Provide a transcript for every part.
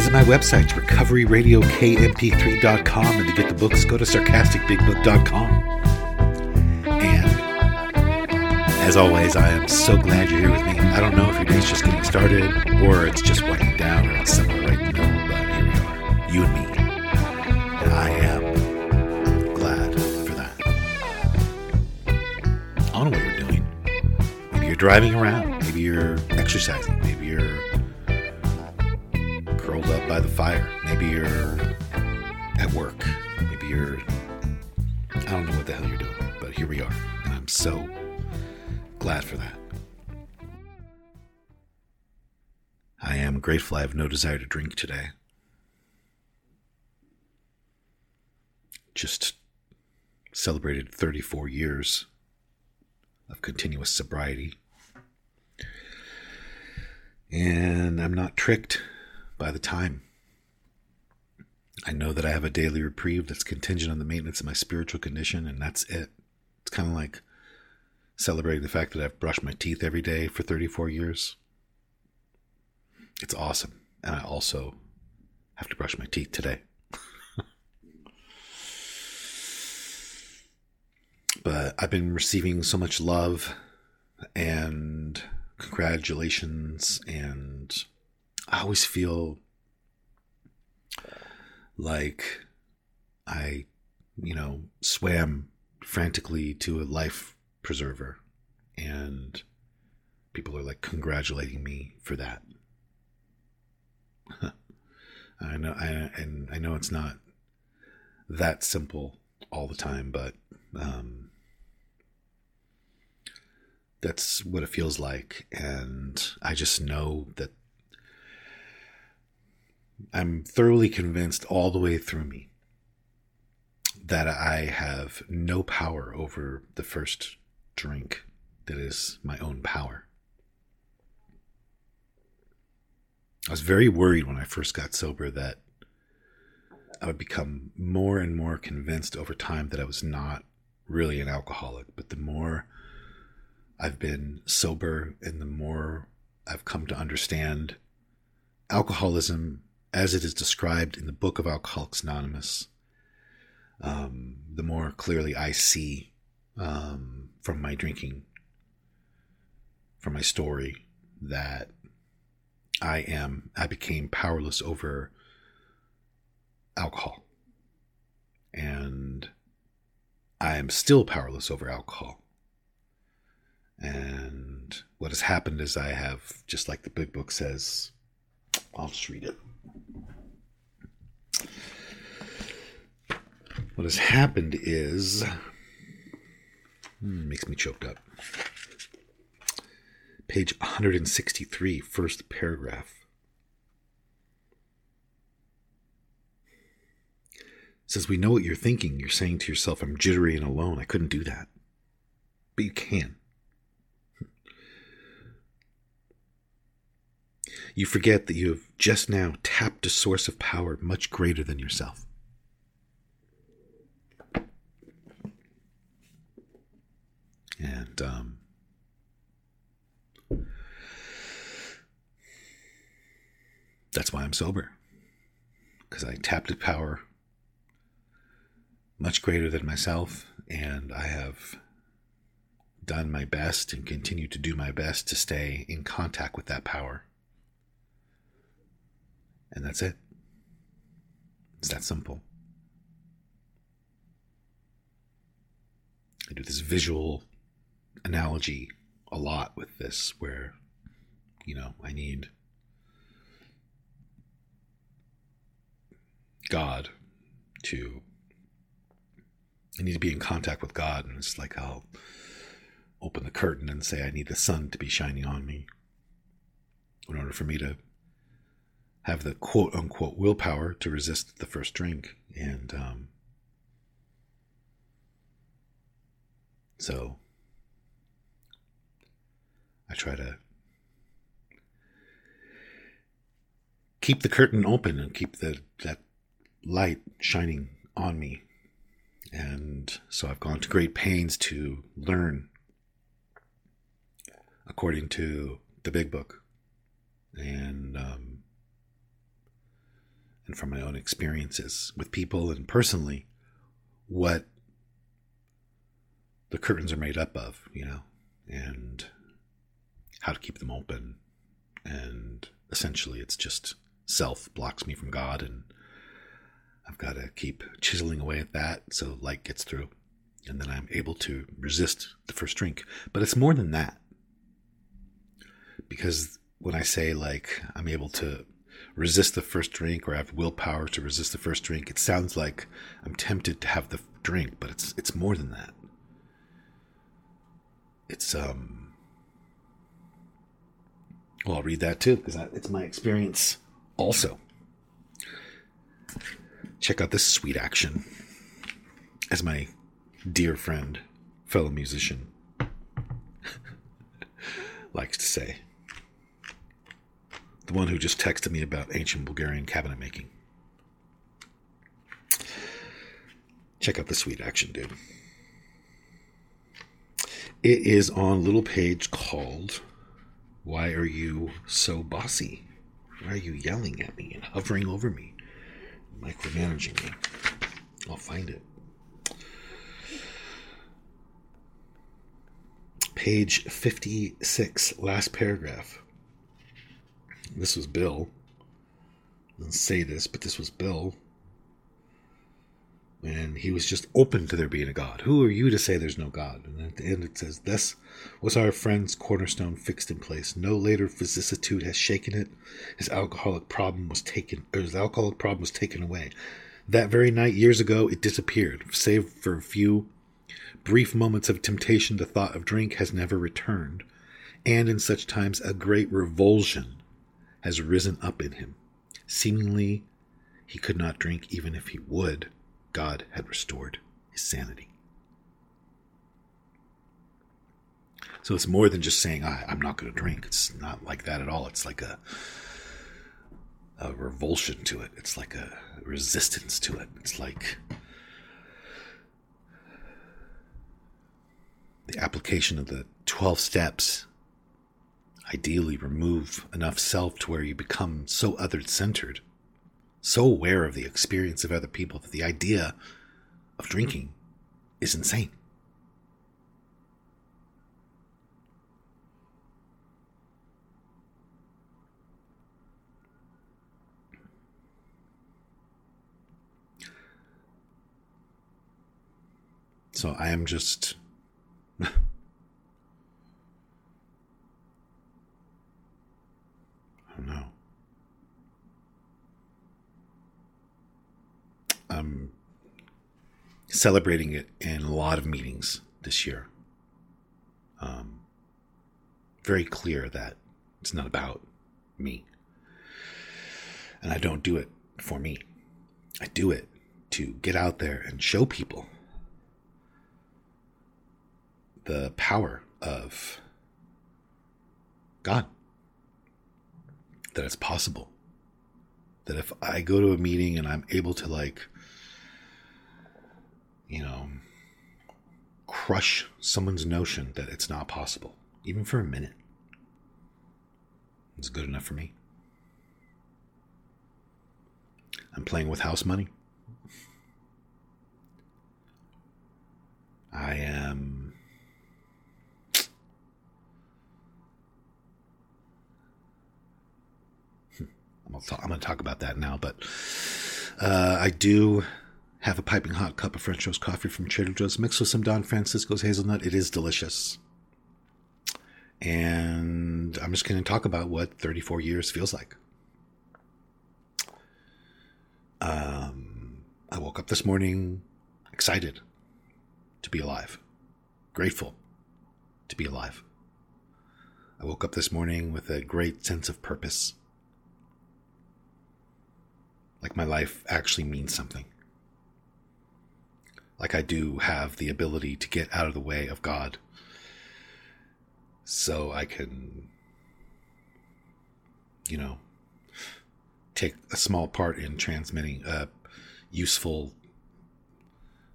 Visit my website, recoveryradiokmp3.com, and to get the books, go to sarcasticbigbook.com. And as always, I am so glad you're here with me. I don't know if your day's just getting started, or it's just winding down, or it's somewhere right in the middle, but here we are, you and me. And I am glad for that. I don't know what you're doing. Maybe you're driving around. Maybe you're exercising. Fire. Maybe you're at work. Maybe you're. I don't know what the hell you're doing, but here we are. And I'm so glad for that. I am grateful I have no desire to drink today. Just celebrated 34 years of continuous sobriety. And I'm not tricked by the time. I know that I have a daily reprieve that's contingent on the maintenance of my spiritual condition, and that's it. It's kind of like celebrating the fact that I've brushed my teeth every day for 34 years. It's awesome. And I also have to brush my teeth today. but I've been receiving so much love and congratulations, and I always feel like I, you know, swam frantically to a life preserver, and people are like congratulating me for that. I know, I, and I know it's not that simple all the time, but um, that's what it feels like, and I just know that I'm thoroughly convinced all the way through me that I have no power over the first drink that is my own power. I was very worried when I first got sober that I would become more and more convinced over time that I was not really an alcoholic. But the more I've been sober and the more I've come to understand alcoholism as it is described in the book of Alcoholics Anonymous, um, the more clearly I see um, from my drinking, from my story, that I am, I became powerless over alcohol. And I am still powerless over alcohol. And what has happened is I have, just like the big book says, I'll just read it. What has happened is, hmm, makes me choked up. Page 163, first paragraph. says, We know what you're thinking. You're saying to yourself, I'm jittery and alone. I couldn't do that. But you can. You forget that you have just now tapped a source of power much greater than yourself. And um, that's why I'm sober. Because I tapped a power much greater than myself, and I have done my best and continue to do my best to stay in contact with that power. And that's it. It's that simple. I do this visual analogy a lot with this, where, you know, I need God to, I need to be in contact with God. And it's like I'll open the curtain and say, I need the sun to be shining on me in order for me to have the quote unquote willpower to resist the first drink. And um, so I try to keep the curtain open and keep the that light shining on me. And so I've gone to great pains to learn according to the big book and um, and from my own experiences with people and personally what the curtains are made up of, you know, and how to keep them open. And essentially, it's just self blocks me from God, and I've got to keep chiseling away at that so light gets through. And then I'm able to resist the first drink. But it's more than that. Because when I say, like, I'm able to resist the first drink or I have willpower to resist the first drink, it sounds like I'm tempted to have the drink, but it's it's more than that. It's um well, I'll read that too because it's my experience also. Check out this sweet action. As my dear friend, fellow musician, likes to say the one who just texted me about ancient Bulgarian cabinet making. Check out the sweet action, dude. It is on a little page called Why Are You So Bossy? Why are you yelling at me and hovering over me, micromanaging me? I'll find it. Page 56, last paragraph this was Bill. I didn't say this, but this was Bill. And he was just open to there being a God. Who are you to say there's no God? And at the end it says, This was our friend's cornerstone fixed in place. No later vicissitude has shaken it. His alcoholic problem was taken or his alcoholic problem was taken away. That very night, years ago, it disappeared, save for a few brief moments of temptation, the thought of drink has never returned. And in such times a great revulsion has risen up in him. Seemingly, he could not drink even if he would. God had restored his sanity. So it's more than just saying, I'm not going to drink. It's not like that at all. It's like a, a revulsion to it, it's like a resistance to it. It's like the application of the 12 steps ideally remove enough self to where you become so other centered, so aware of the experience of other people that the idea of drinking is insane. So I am just don't know. I'm celebrating it in a lot of meetings this year. Um, very clear that it's not about me. And I don't do it for me. I do it to get out there and show people the power of God that it's possible. That if I go to a meeting and I'm able to, like, you know, crush someone's notion that it's not possible, even for a minute, it's good enough for me. I'm playing with house money. I am I'm going to talk about that now, but uh, I do have a piping hot cup of French roast coffee from Trader Joe's mixed with some Don Francisco's hazelnut. It is delicious. And I'm just going to talk about what 34 years feels like. Um, I woke up this morning excited to be alive, grateful to be alive. I woke up this morning with a great sense of purpose. Like my life actually means something. Like I do have the ability to get out of the way of God so I can, you know, take a small part in transmitting a useful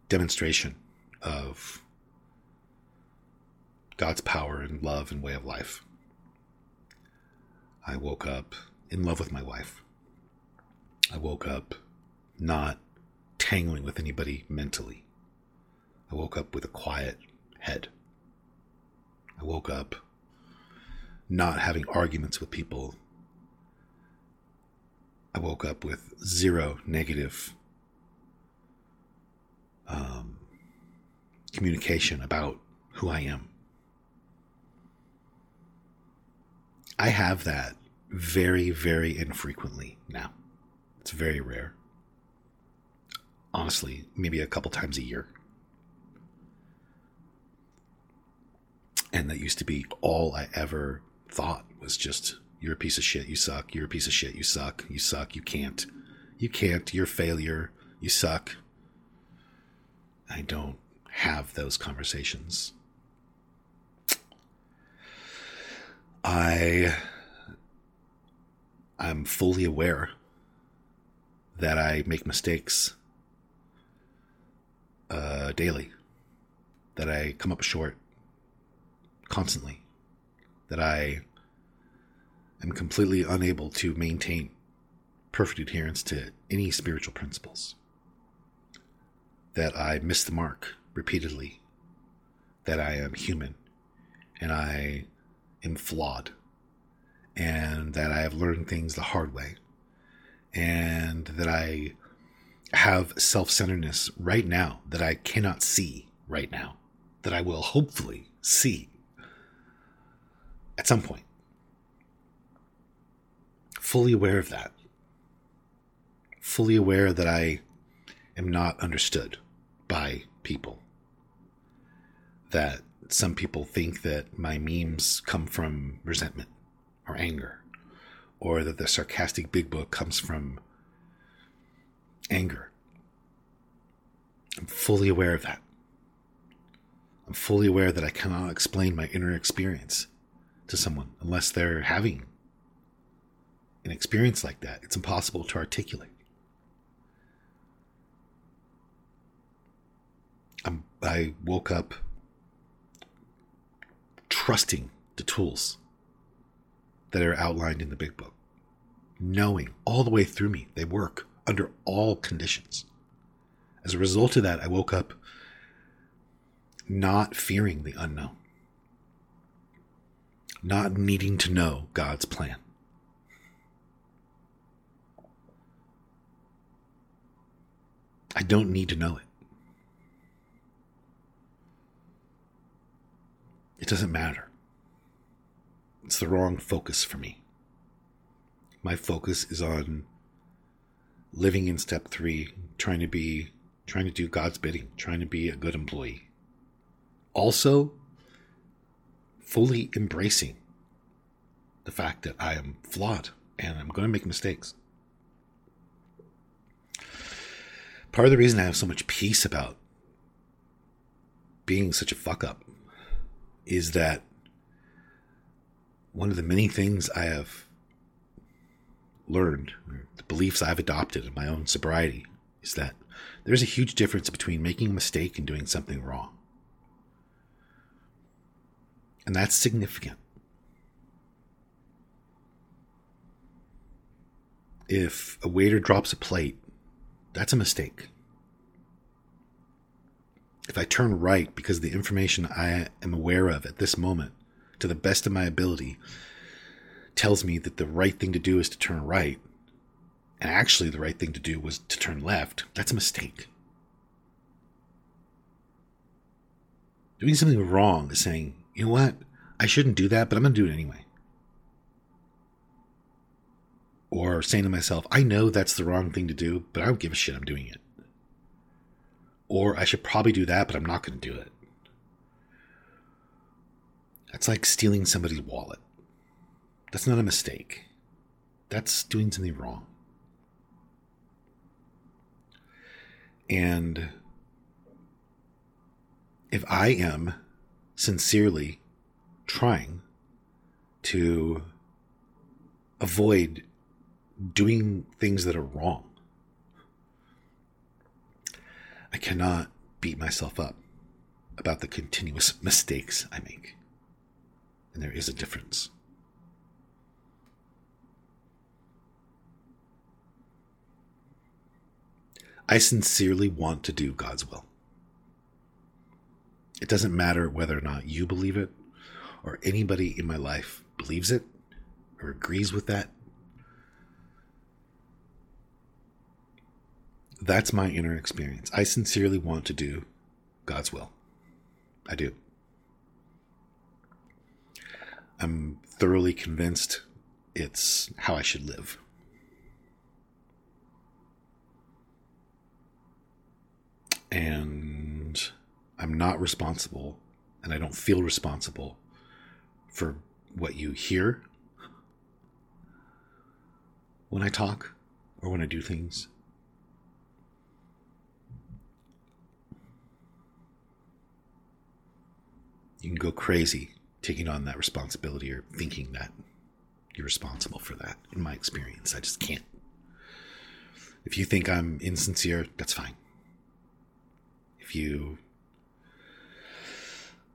demonstration of God's power and love and way of life. I woke up in love with my wife. I woke up not tangling with anybody mentally. I woke up with a quiet head. I woke up not having arguments with people. I woke up with zero negative um, communication about who I am. I have that very, very infrequently now. It's very rare. Honestly, maybe a couple times a year. And that used to be all I ever thought was just, you're a piece of shit, you suck, you're a piece of shit, you suck, you suck, you can't, you can't, you're failure, you suck. I don't have those conversations. I I'm fully aware that I make mistakes uh, daily, that I come up short constantly, that I am completely unable to maintain perfect adherence to any spiritual principles, that I miss the mark repeatedly, that I am human and I am flawed. And that I have learned things the hard way. And that I have self centeredness right now that I cannot see right now, that I will hopefully see at some point. Fully aware of that. Fully aware that I am not understood by people. That some people think that my memes come from resentment or anger, or that the sarcastic big book comes from anger. I'm fully aware of that. I'm fully aware that I cannot explain my inner experience to someone unless they're having an experience like that. It's impossible to articulate. I'm, I woke up trusting the tools that are outlined in the big book, knowing all the way through me they work under all conditions. As a result of that, I woke up not fearing the unknown, not needing to know God's plan. I don't need to know it. It doesn't matter. It's the wrong focus for me. My focus is on living in step three, trying to be, trying to do God's bidding, trying to be a good employee. Also, fully embracing the fact that I am flawed and I'm going to make mistakes. Part of the reason I have so much peace about being such a fuck up is that one of the many things I have learned, the beliefs I've adopted in my own sobriety, is that there's a huge difference between making a mistake and doing something wrong. And that's significant. If a waiter drops a plate, that's a mistake. If I turn right because the information I am aware of at this moment, to the best of my ability, tells me that the right thing to do is to turn right, and actually the right thing to do was to turn left, that's a mistake. Doing something wrong is saying you know what? I shouldn't do that, but I'm going to do it anyway. Or saying to myself, I know that's the wrong thing to do, but I don't give a shit. I'm doing it. Or I should probably do that, but I'm not going to do it. That's like stealing somebody's wallet. That's not a mistake. That's doing something wrong. And if I am sincerely trying to avoid doing things that are wrong, I cannot beat myself up about the continuous mistakes I make. And there is a difference. I sincerely want to do God's will. It doesn't matter whether or not you believe it or anybody in my life believes it or agrees with that. That's my inner experience. I sincerely want to do God's will. I do. I'm thoroughly convinced it's how I should live. And I'm not responsible, and I don't feel responsible for what you hear when I talk or when I do things. You can go crazy taking on that responsibility or thinking that you're responsible for that. In my experience, I just can't. If you think I'm insincere, that's fine. If you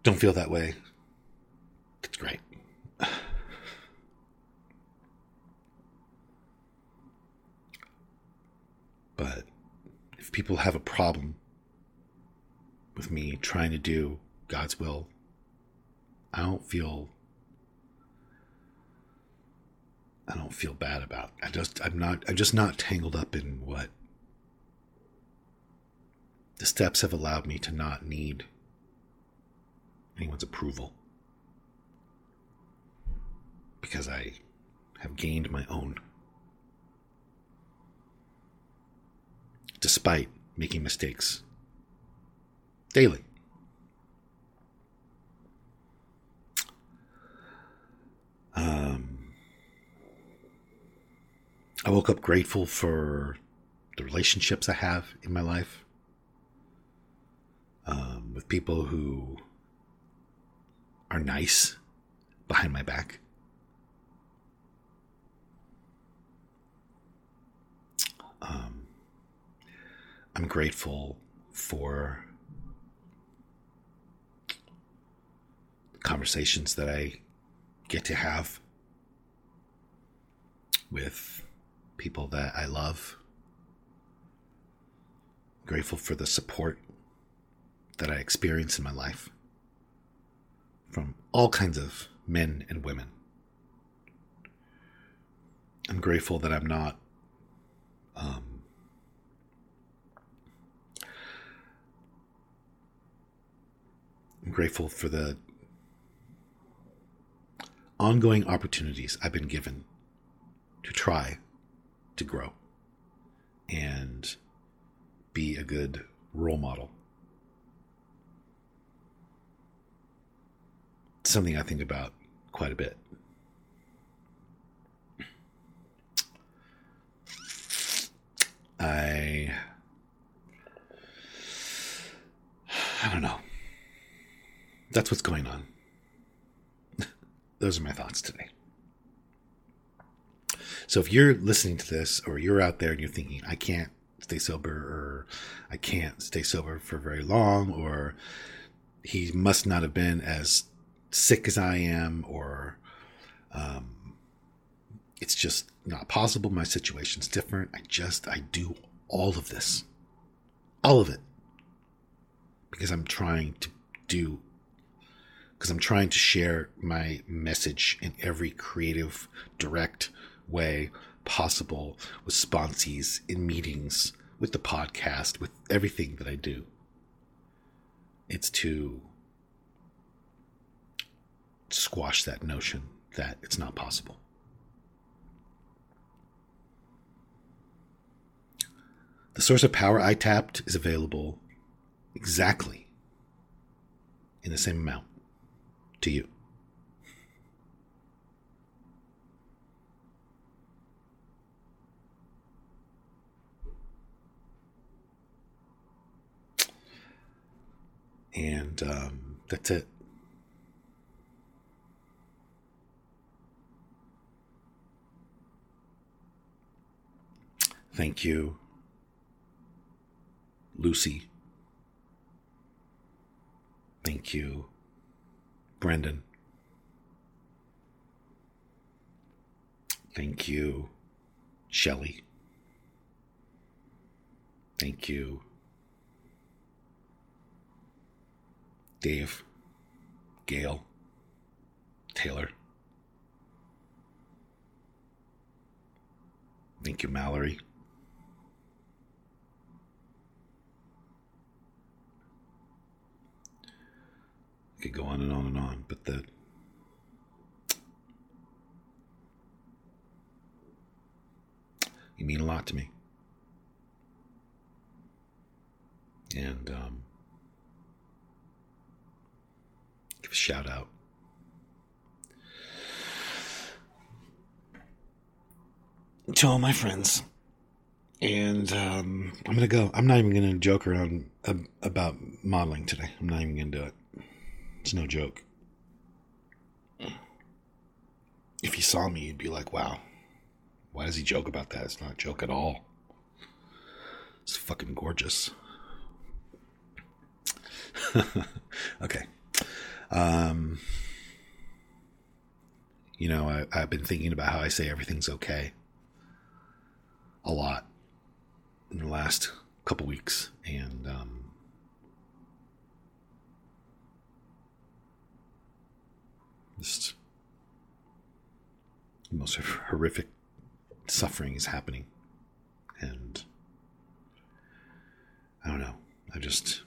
don't feel that way, that's great. But if people have a problem with me trying to do God's will I don't feel I don't feel bad about. I just I'm not I'm just not tangled up in what the steps have allowed me to not need anyone's approval. Because I have gained my own. Despite making mistakes. Daily. Um, I woke up grateful for the relationships I have in my life. Um, with people who are nice behind my back. Um, I'm grateful for conversations that I get to have with people that I love. grateful for the support that I experience in my life from all kinds of men and women. I'm grateful that I'm not um, I'm grateful for the ongoing opportunities I've been given to try to grow and be a good role model. Something I think about quite a bit. I I don't know. That's what's going on those are my thoughts today. So if you're listening to this or you're out there and you're thinking, I can't stay sober or I can't stay sober for very long or he must not have been as sick as I am or um, it's just not possible. My situation's different. I just, I do all of this, all of it because I'm trying to do because I'm trying to share my message in every creative, direct way possible with sponsees, in meetings, with the podcast, with everything that I do. It's to squash that notion that it's not possible. The source of power I tapped is available exactly in the same amount to you. And um, that's it. Thank you, Lucy. Thank you, Brendan. Thank you, Shelley. Thank you, Dave, Gail, Taylor. Thank you, Mallory. Could go on and on and on, but the you mean a lot to me. And um, give a shout out. To all my friends. And um, I'm to go. I'm not even to joke around ab- about modeling today. I'm not even to do it. It's no joke. If you saw me, you'd be like, wow, why does he joke about that? It's not a joke at all. It's fucking gorgeous. okay. Um, you know, I, I've been thinking about how I say everything's okay a lot in the last couple weeks. And, um, just the most horrific suffering is happening. And I don't know. I just.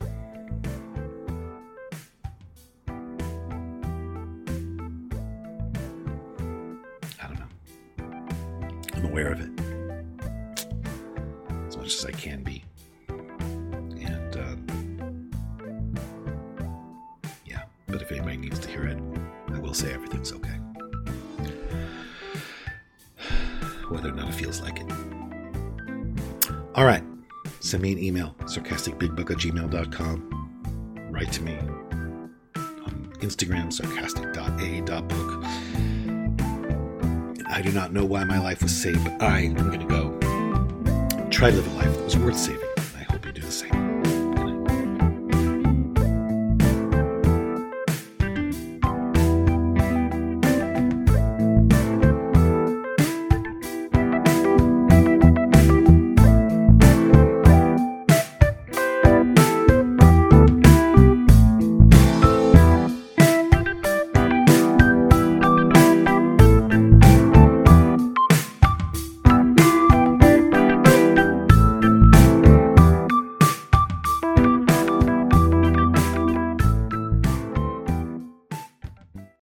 I don't know. I'm aware of it as much as I can be. Everything's okay. Whether or not it feels like it. All right. Send me an email, sarcasticbigbook at gmail.com. Write to me on Instagram, sarcastic.a.book. I do not know why my life was saved, but I am going to go try to live a life that was worth saving.